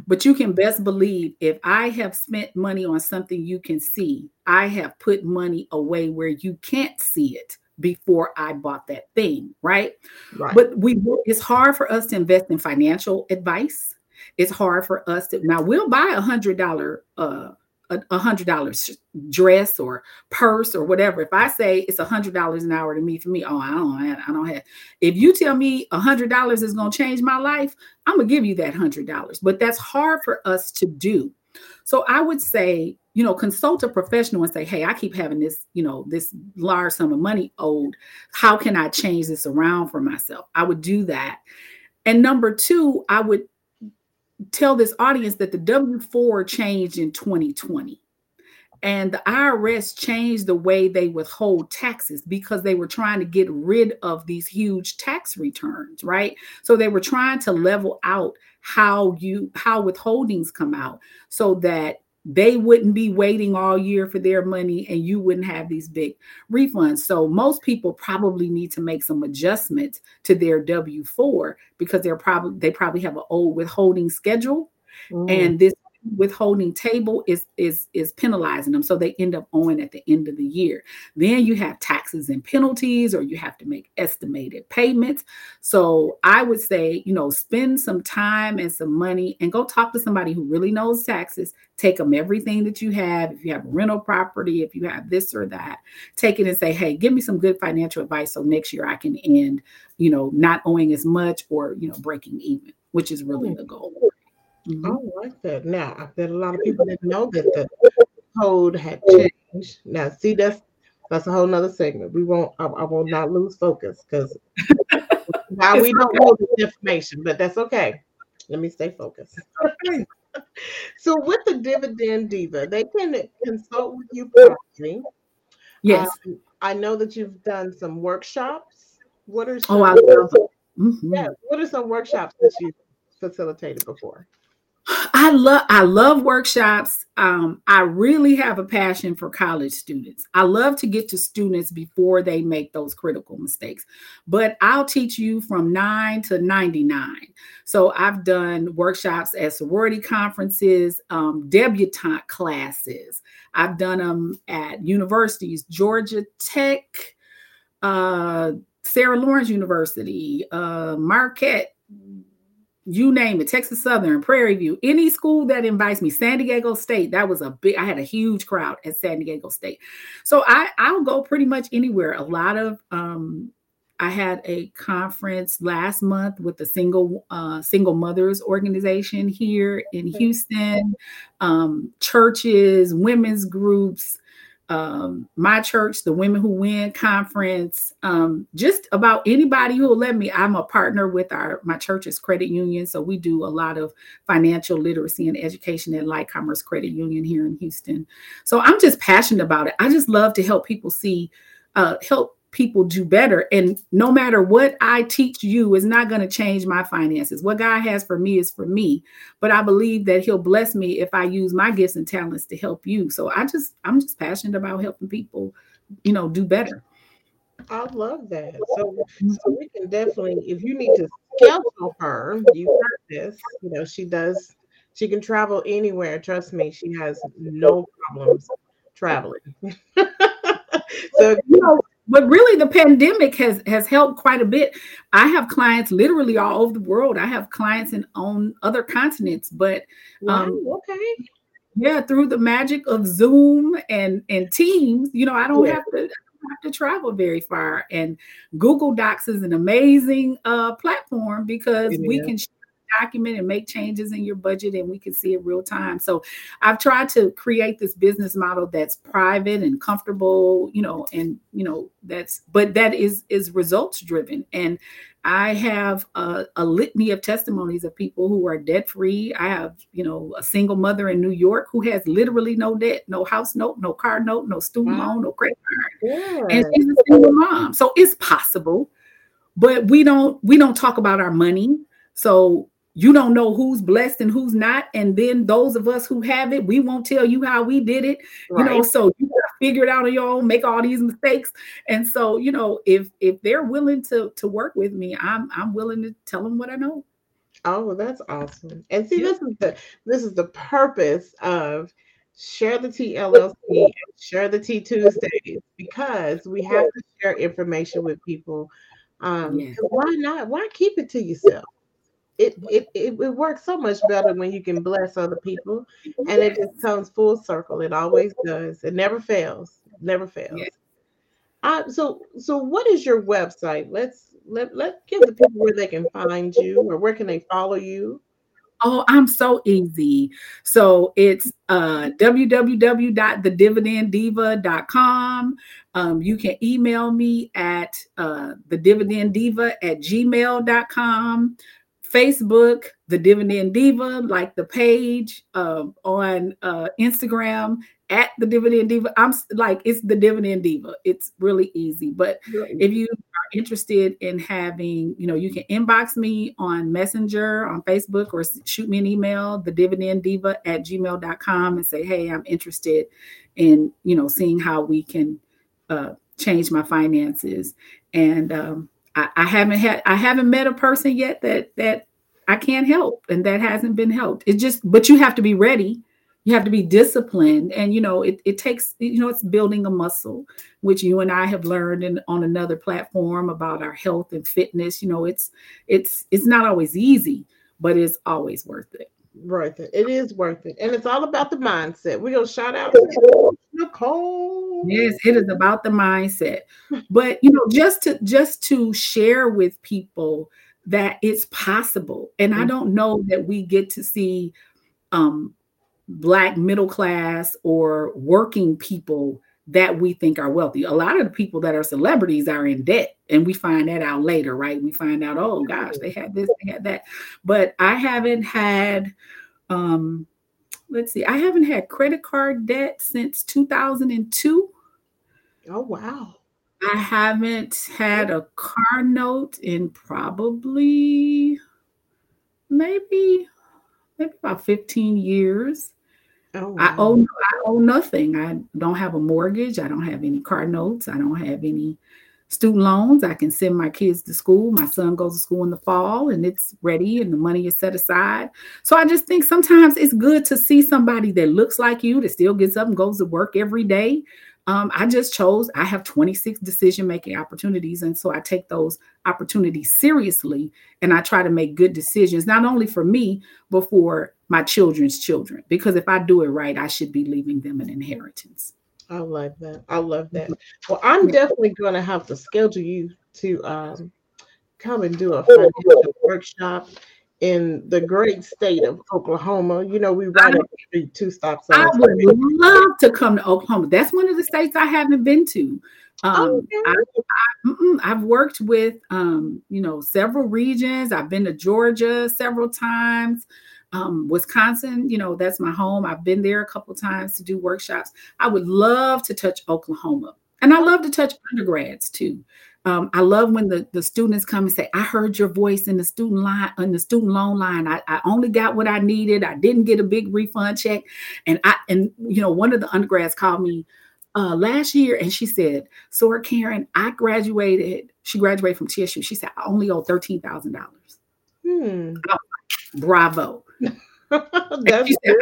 But you can best believe if I have spent money on something you can see, I have put money away where you can't see it before I bought that thing, right? right. But we it's hard for us to invest in financial advice. It's hard for us to now we'll buy a hundred dollar uh a hundred dollars dress or purse or whatever. If I say it's a hundred dollars an hour to me, for me, oh, I don't, I don't have. If you tell me a hundred dollars is going to change my life, I'm gonna give you that hundred dollars. But that's hard for us to do. So I would say, you know, consult a professional and say, hey, I keep having this, you know, this large sum of money owed. How can I change this around for myself? I would do that. And number two, I would tell this audience that the W 4 changed in 2020. And the IRS changed the way they withhold taxes because they were trying to get rid of these huge tax returns, right? So they were trying to level out how you how withholdings come out so that they wouldn't be waiting all year for their money and you wouldn't have these big refunds. So most people probably need to make some adjustments to their W4 because they're probably they probably have an old withholding schedule mm. and this withholding table is is is penalizing them so they end up owing at the end of the year. Then you have taxes and penalties or you have to make estimated payments. So i would say you know spend some time and some money and go talk to somebody who really knows taxes. Take them everything that you have. If you have a rental property if you have this or that take it and say hey give me some good financial advice so next year i can end you know not owing as much or you know breaking even which is really oh, the goal. I like that. Now, I bet a lot of people didn't know that the code had changed. Now, see, that's that's a whole nother segment. We won't. I, I will not lose focus because now we don't know the information, but that's okay. Let me stay focused. so, with the dividend diva, they can consult with you personally. Yes, um, I know that you've done some workshops. What are some, oh, I love. Mm-hmm. Yeah, what are some workshops that you facilitated before? I love I love workshops. Um, I really have a passion for college students. I love to get to students before they make those critical mistakes. But I'll teach you from nine to 99. So I've done workshops at sorority conferences, um, debutante classes. I've done them at universities, Georgia Tech, uh, Sarah Lawrence University, uh, Marquette you name it, Texas Southern, Prairie View, any school that invites me, San Diego State, that was a big, I had a huge crowd at San Diego State. So I, I'll go pretty much anywhere. A lot of um, I had a conference last month with the single uh, single mothers organization here in Houston, um, churches, women's groups, um, my church, the Women Who Win conference, um, just about anybody who will let me. I'm a partner with our my church's credit union, so we do a lot of financial literacy and education at Light Commerce Credit Union here in Houston. So I'm just passionate about it. I just love to help people see, uh, help people do better. And no matter what I teach you is not going to change my finances. What God has for me is for me. But I believe that he'll bless me if I use my gifts and talents to help you. So I just I'm just passionate about helping people, you know, do better. I love that. So, mm-hmm. so we can definitely, if you need to counsel her, you heard this. You know, she does. She can travel anywhere. Trust me, she has no problems traveling. so you know, but really the pandemic has has helped quite a bit i have clients literally all over the world i have clients in on other continents but um wow, okay yeah through the magic of zoom and and teams you know i don't yeah. have to have to travel very far and google docs is an amazing uh platform because yeah. we can document and make changes in your budget and we can see it real time. So I've tried to create this business model that's private and comfortable, you know, and you know, that's but that is is results driven. And I have a, a litany of testimonies of people who are debt free. I have, you know, a single mother in New York who has literally no debt, no house note, no car note, no student wow. loan, no credit card. Yeah. And she's a single mom. So it's possible but we don't we don't talk about our money so you don't know who's blessed and who's not and then those of us who have it we won't tell you how we did it right. you know so you gotta figure it out on your own make all these mistakes. And so you know if if they're willing to to work with me i'm i'm willing to tell them what i know. Oh well that's awesome. And see yeah. this is the this is the purpose of share the Tea LLC share the Tea Tuesdays because we have to share information with people. Um yeah. why not? Why keep it to yourself it, it it it works so much better when you can bless other people and it just comes full circle it always does it never fails never fails yes. uh, so so what is your website let's let, let give the people where they can find you or where can they follow you Oh, I'm so easy. So it's uh, www.thedividenddiva.com. Um, you can email me at uh, thedividenddiva at gmail.com. Facebook, the Dividend Diva, like the page um, on uh, Instagram at the Dividend Diva. I'm like, it's the Dividend Diva. It's really easy. But if you are interested in having, you know, you can inbox me on Messenger on Facebook or shoot me an email, the Dividend Diva at gmail.com and say, hey, I'm interested in, you know, seeing how we can uh, change my finances. And, um, I, I haven't had I haven't met a person yet that that I can't help and that hasn't been helped. It just but you have to be ready. You have to be disciplined and you know it, it takes you know it's building a muscle which you and I have learned in, on another platform about our health and fitness you know it's it's it's not always easy but it's always worth it worth it. It is worth it. And it's all about the mindset. We're gonna shout out to Nicole. Yes, it is about the mindset. But you know, just to just to share with people that it's possible. And I mm-hmm. don't know that we get to see um black middle class or working people that we think are wealthy. A lot of the people that are celebrities are in debt, and we find that out later, right? We find out, oh gosh, they had this, they had that. But I haven't had, um, let's see, I haven't had credit card debt since 2002. Oh, wow. I haven't had a car note in probably maybe maybe about 15 years. Oh, wow. I owe I owe nothing. I don't have a mortgage. I don't have any car notes. I don't have any student loans. I can send my kids to school. My son goes to school in the fall and it's ready and the money is set aside. So I just think sometimes it's good to see somebody that looks like you that still gets up and goes to work every day um, I just chose, I have 26 decision making opportunities. And so I take those opportunities seriously and I try to make good decisions, not only for me, but for my children's children. Because if I do it right, I should be leaving them an inheritance. I love that. I love that. Well, I'm definitely going to have to schedule you to um, come and do a financial workshop in the great state of Oklahoma. You know, we the street, two stops. I would love to come to Oklahoma. That's one of the states I haven't been to. Um, okay. I, have worked with, um, you know, several regions. I've been to Georgia several times. Um, Wisconsin, you know, that's my home. I've been there a couple times to do workshops. I would love to touch Oklahoma. And I love to touch undergrads too. Um, I love when the, the students come and say, I heard your voice in the student line in the student loan line. I, I only got what I needed. I didn't get a big refund check. And I and you know, one of the undergrads called me uh, last year and she said, So Karen, I graduated. She graduated from TSU. She said, I only owe thirteen thousand dollars. Hmm. Bravo. That's she said,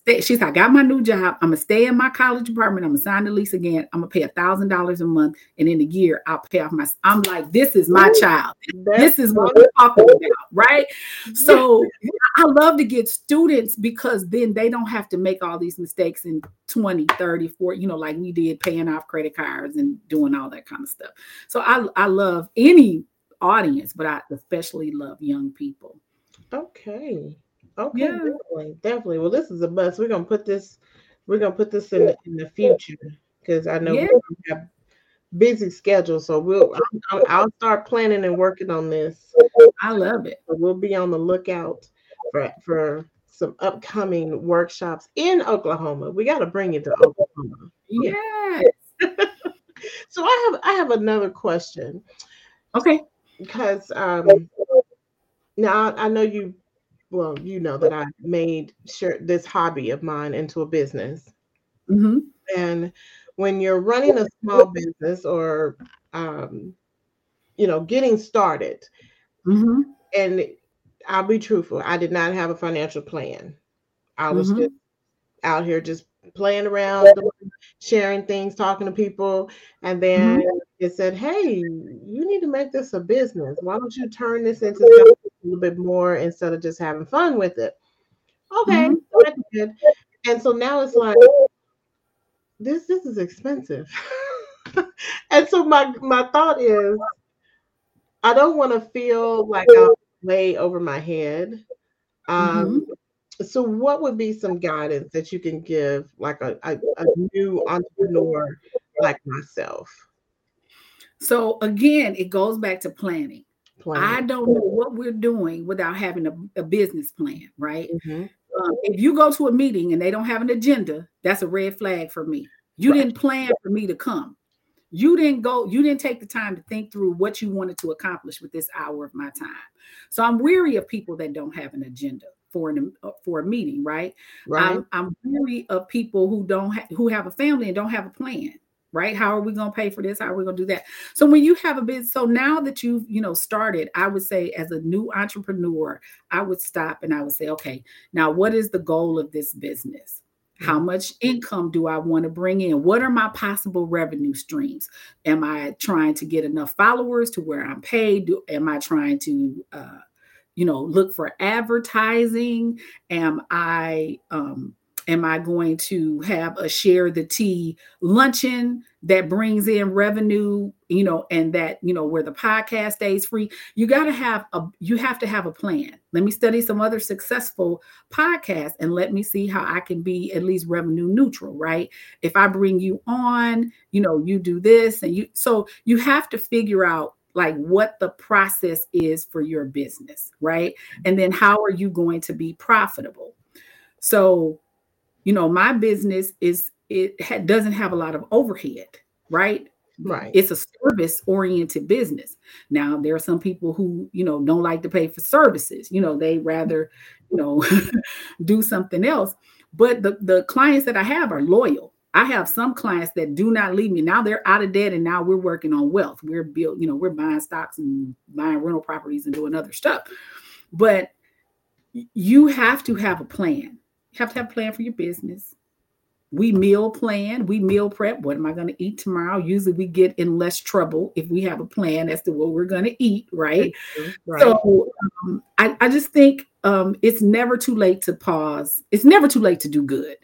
stay, she said, I got my new job. I'm gonna stay in my college apartment. I'm gonna sign the lease again. I'm gonna pay a thousand dollars a month, and in a year I'll pay off my. I'm like, this is my Ooh, child. This is what we're talking about, right? So I love to get students because then they don't have to make all these mistakes in 20, 30, 40, you know, like we did paying off credit cards and doing all that kind of stuff. So I I love any audience, but I especially love young people. Okay. Okay, yeah. definitely, definitely. Well, this is a bust. We're gonna put this. We're gonna put this in the, in the future because I know yeah. we have busy schedule. So we'll. I'll, I'll, start planning and working on this. I love it. So we'll be on the lookout for for some upcoming workshops in Oklahoma. We got to bring it to Oklahoma. Yes. so I have I have another question. Okay. Because um, now I know you well, you know that I made sure this hobby of mine into a business. Mm-hmm. And when you're running a small business or, um, you know, getting started, mm-hmm. and I'll be truthful, I did not have a financial plan. I was mm-hmm. just out here just playing around, sharing things, talking to people, and then mm-hmm. it said, "Hey, you need to make this a business. Why don't you turn this into a little bit more instead of just having fun with it?" Okay, mm-hmm. and so now it's like this. This is expensive, and so my my thought is, I don't want to feel like I'm way over my head. Um, mm-hmm so what would be some guidance that you can give like a, a, a new entrepreneur like myself so again it goes back to planning planning. i don't know what we're doing without having a, a business plan right mm-hmm. um, if you go to a meeting and they don't have an agenda that's a red flag for me you right. didn't plan for me to come you didn't go you didn't take the time to think through what you wanted to accomplish with this hour of my time so i'm weary of people that don't have an agenda for an uh, for a meeting, right? Right. I'm, I'm weary of people who don't ha- who have a family and don't have a plan right? How are we going to pay for this? How are we going to do that? So when you have a business so now that you've you know started i would say as a new entrepreneur i would stop and i would say okay now what is the goal of this business? How mm-hmm. much income do i want to bring in? What are my possible revenue streams? Am i trying to get enough followers to where i'm paid? Do, am i trying to uh, you know look for advertising? Am i um am i going to have a share the tea luncheon that brings in revenue you know and that you know where the podcast stays free you got to have a you have to have a plan let me study some other successful podcasts and let me see how i can be at least revenue neutral right if i bring you on you know you do this and you so you have to figure out like what the process is for your business, right? And then how are you going to be profitable? So, you know, my business is it ha- doesn't have a lot of overhead, right? Right. It's a service oriented business. Now, there are some people who, you know, don't like to pay for services. You know, they rather, you know, do something else. But the the clients that I have are loyal I have some clients that do not leave me. Now they're out of debt and now we're working on wealth. We're built, you know, we're buying stocks and buying rental properties and doing other stuff. But you have to have a plan. You have to have a plan for your business. We meal plan, we meal prep. What am I going to eat tomorrow? Usually we get in less trouble if we have a plan as to what we're going to eat, right? right. So um, I, I, just think um, it's never too late to pause. It's never too late to do good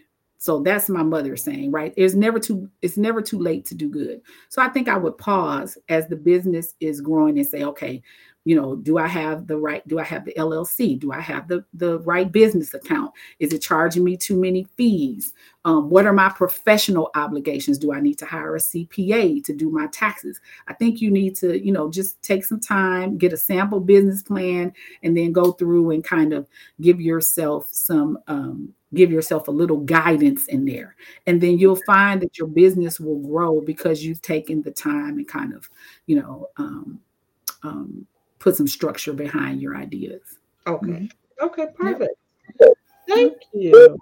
So that's my mother saying, right? It's never too it's never too late to do good. So I think I would pause as the business is growing and say, okay, you know do i have the right do i have the llc do i have the the right business account? Is it charging me too many fees? Um, what are my professional obligations? Do i need to hire a cpa to do my taxes? I think you need to you know just take some time get a sample business plan and then go through and kind of give yourself some um, give yourself a little guidance in there. And then you'll find that your business will grow because you've taken the time and kind of you know um, um, put some structure behind your ideas. Okay. Mm-hmm. Okay, perfect. Thank you.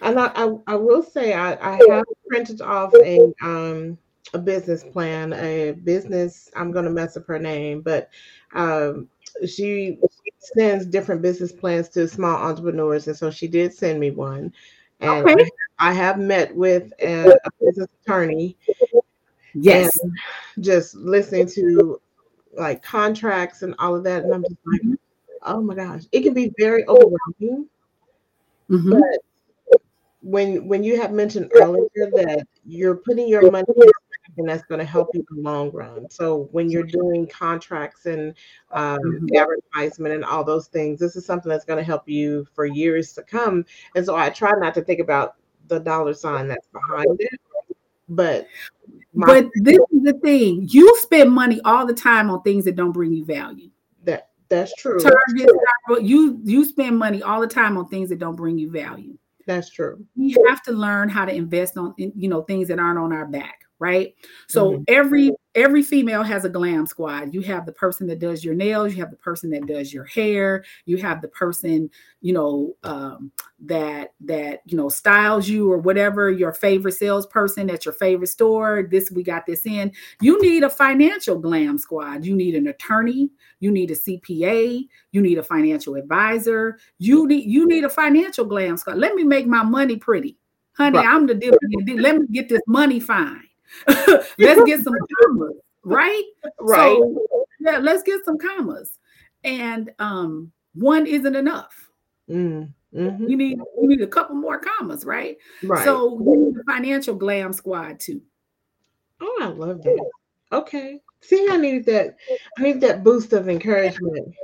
And I, I, I will say I, I have printed off a um a business plan, a business. I'm gonna mess up her name, but um, she sends different business plans to small entrepreneurs, and so she did send me one. And okay. I, I, have met with a, a business attorney. Yes, just listening to like contracts and all of that. And I'm just like, mm-hmm. oh my gosh, it can be very overwhelming. Mm-hmm. But when when you have mentioned earlier that you're putting your money and that's going to help you in the long run. So when you're doing contracts and um, mm-hmm. advertisement and all those things, this is something that's going to help you for years to come. And so I try not to think about the dollar sign that's behind it, but my- but this is the thing: you spend money all the time on things that don't bring you value. That that's true. you you spend money all the time on things that don't bring you value. That's true. We have to learn how to invest on you know things that aren't on our back right? So mm-hmm. every every female has a glam squad. You have the person that does your nails you have the person that does your hair you have the person you know um, that that you know styles you or whatever your favorite salesperson at your favorite store this we got this in. You need a financial glam squad. You need an attorney you need a cpa you need a financial advisor you need you need a financial glam squad. Let me make my money pretty. Honey right. i'm the deal let me get this money fine let's get some commas, right? Right. So, yeah, let's get some commas. And um, one isn't enough. Mm, mm-hmm. You need you need a couple more commas, right? Right. So you need a financial glam squad too. Oh, I love that. Okay. See, I need that. I need that boost of encouragement.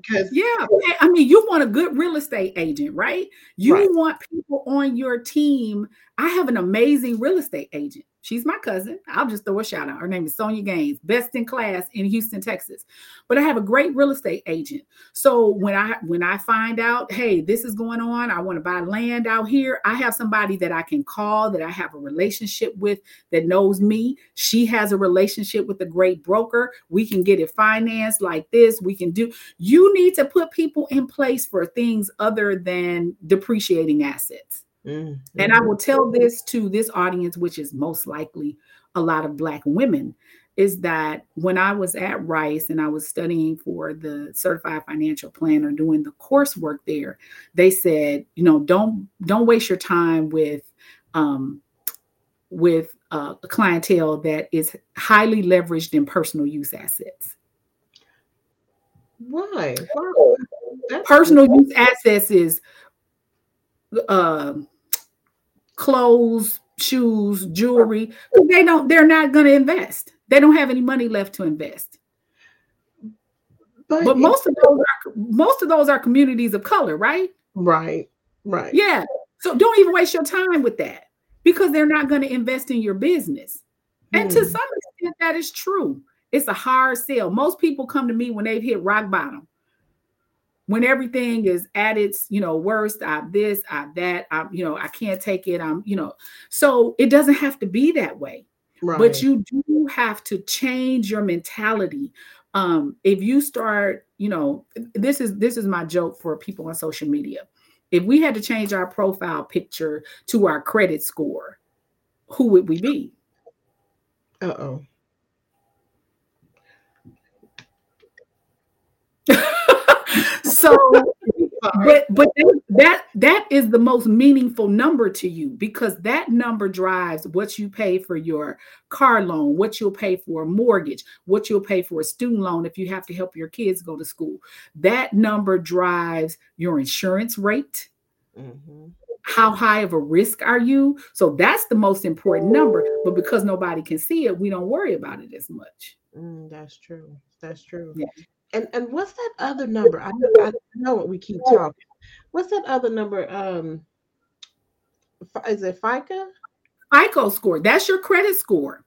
Because yeah, I mean, you want a good real estate agent, right? You right. want people on your team. I have an amazing real estate agent. She's my cousin. I'll just throw a shout out. Her name is Sonia Gaines, best in class in Houston, Texas. But I have a great real estate agent. So when I when I find out, hey, this is going on, I want to buy land out here, I have somebody that I can call that I have a relationship with that knows me. She has a relationship with a great broker. We can get it financed like this. We can do. You need to put people in place for things other than depreciating assets. Mm-hmm. And I will tell this to this audience, which is most likely a lot of Black women, is that when I was at Rice and I was studying for the certified financial planner doing the coursework there, they said, you know, don't don't waste your time with um, with uh, a clientele that is highly leveraged in personal use assets. Why? Personal use assets is uh, clothes, shoes, jewelry, because they don't, they're not going to invest. They don't have any money left to invest. But, but most of those are most of those are communities of color, right? Right. Right. Yeah. So don't even waste your time with that because they're not going to invest in your business. And to hmm. some extent, that is true. It's a hard sell. Most people come to me when they've hit rock bottom when everything is at its you know worst i this i that i'm you know i can't take it i'm you know. So it doesn't have to be that way. Right. but you do have to change your mentality. Um if you start you know this is this is my joke for people on social media. If we had to change our profile picture to our credit score who would we be? Uh-oh so but but that that is the most meaningful number to you because that number drives what you pay for your car loan what you'll pay for a mortgage what you'll pay for a student loan if you have to help your kids go to school that number drives your insurance rate mm-hmm. how high of a risk are you? So that's the most important number. But because nobody can see it, we don't worry about it as much. Mm, that's true. That's true. Yeah. And and what's that other number? I know, I know what we keep talking. What's that other number? Um, is it FICO? FICO score. That's your credit score.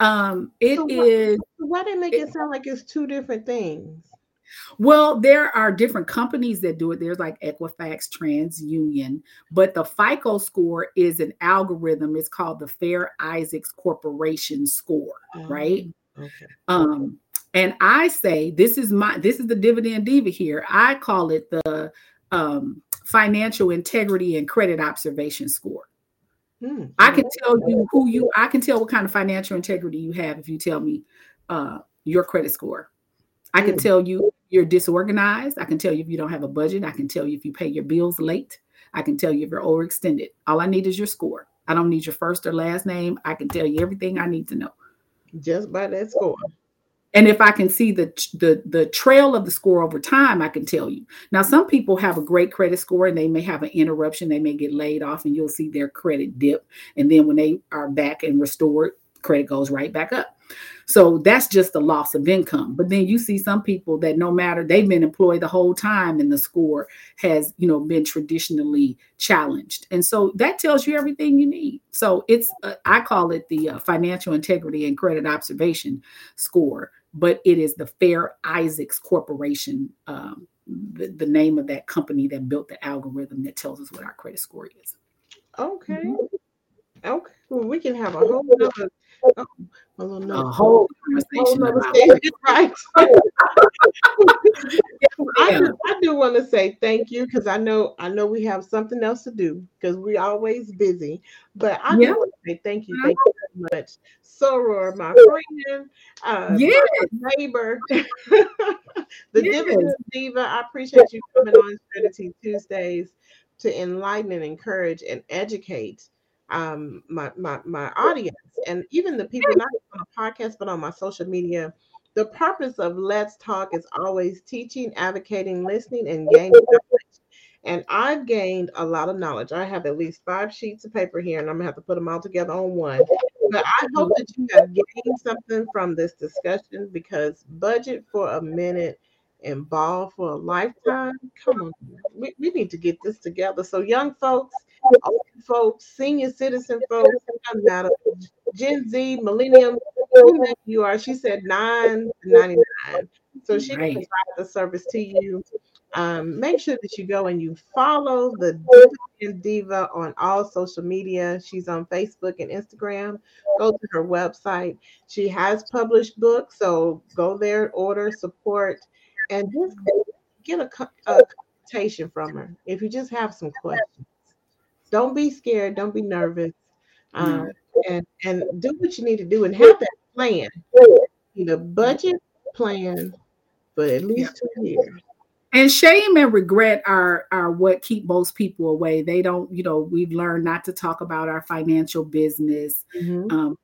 Um, it so why, is. Why did make it, it sound like it's two different things? Well, there are different companies that do it. There's like Equifax, TransUnion, but the FICO score is an algorithm. It's called the Fair Isaacs Corporation score, oh, right? Okay. Um, and I say this is my this is the dividend diva here. I call it the um, financial integrity and credit observation score. Hmm. I can tell you who you. I can tell what kind of financial integrity you have if you tell me uh, your credit score. I can hmm. tell you you're disorganized. I can tell you if you don't have a budget. I can tell you if you pay your bills late. I can tell you if you're overextended. All I need is your score. I don't need your first or last name. I can tell you everything I need to know. Just by that score. And if I can see the, the the trail of the score over time, I can tell you. Now, some people have a great credit score and they may have an interruption. They may get laid off, and you'll see their credit dip. And then when they are back and restored, credit goes right back up. So that's just the loss of income. But then you see some people that no matter they've been employed the whole time and the score has, you know, been traditionally challenged. And so that tells you everything you need. So it's uh, I call it the uh, financial integrity and credit observation score, but it is the Fair Isaacs Corporation um, the, the name of that company that built the algorithm that tells us what our credit score is. Okay. Mm-hmm. Okay. Well, we can have a whole other Oh, a whole conversation about right. I, do, I do want to say thank you because I know I know we have something else to do because we're always busy. But I yeah. want to say thank you, thank you so much, Soror, my friend, uh, yes. my neighbor, the yes. dividend diva. I appreciate you coming on Share the Tea Tuesdays to enlighten and encourage and educate um, my, my my audience and even the people not on the podcast but on my social media. The purpose of Let's Talk is always teaching, advocating, listening, and gaining knowledge. And I've gained a lot of knowledge. I have at least five sheets of paper here, and I'm gonna have to put them all together on one. But I hope that you have gained something from this discussion because budget for a minute and ball for a lifetime. Come on, we, we need to get this together. So, young folks, old folks, senior citizen folks, doesn't matter. Gen Z, millennium, whoever you are, she said nine ninety nine. So she right. can provide the service to you. Um, make sure that you go and you follow the Diva Diva on all social media. She's on Facebook and Instagram. Go to her website. She has published books, so go there, order, support, and just get a, a consultation from her if you just have some questions don't be scared. Don't be nervous. Um, and and do what you need to do and have that plan. You know, budget plan for at least two years. And shame and regret are are what keep most people away. They don't, you know, we've learned not to talk about our financial business. Mm-hmm. Um,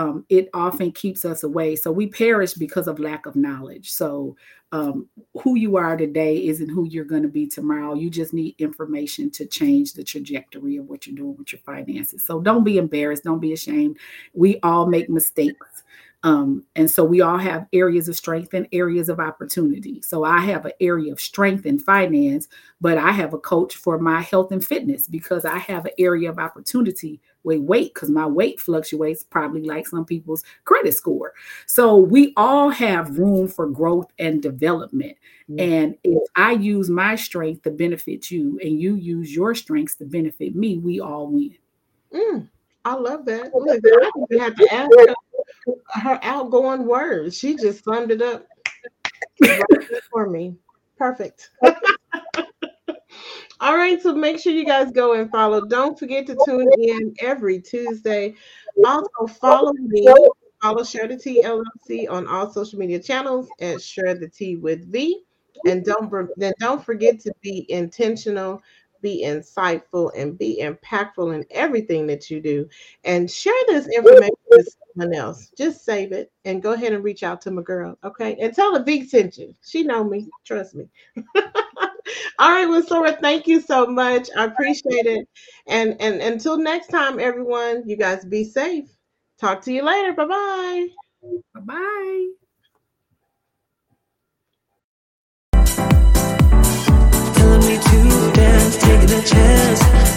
um, it often keeps us away. So we perish because of lack of knowledge. So um, who you are today isn't who you're going to be tomorrow. You just need information to change the trajectory of what you're doing with your finances. So don't be embarrassed. Don't be ashamed. We all make mistakes. Um, and so we all have areas of strength and areas of opportunity. So I have an area of strength in finance, but I have a coach for my health and fitness because I have an area of opportunity with weight because my weight fluctuates probably like some people's credit score. So we all have room for growth and development. Mm-hmm. And if I use my strength to benefit you and you use your strengths to benefit me, we all win. Mm, I love that. Look, I didn't have to ask her her outgoing words. She just summed it up for me. Perfect. All right, so make sure you guys go and follow. Don't forget to tune in every Tuesday. Also, follow me. Follow Share the Tea LLC on all social media channels at Share the Tea with V. And don't then don't forget to be intentional be insightful and be impactful in everything that you do and share this information with someone else just save it and go ahead and reach out to my girl okay and tell her big sent you she know me trust me All right, well, Soror, thank you so much. I appreciate it. And and until next time, everyone, you guys be safe. Talk to you later. Bye-bye. Bye-bye. Dance, taking a chance.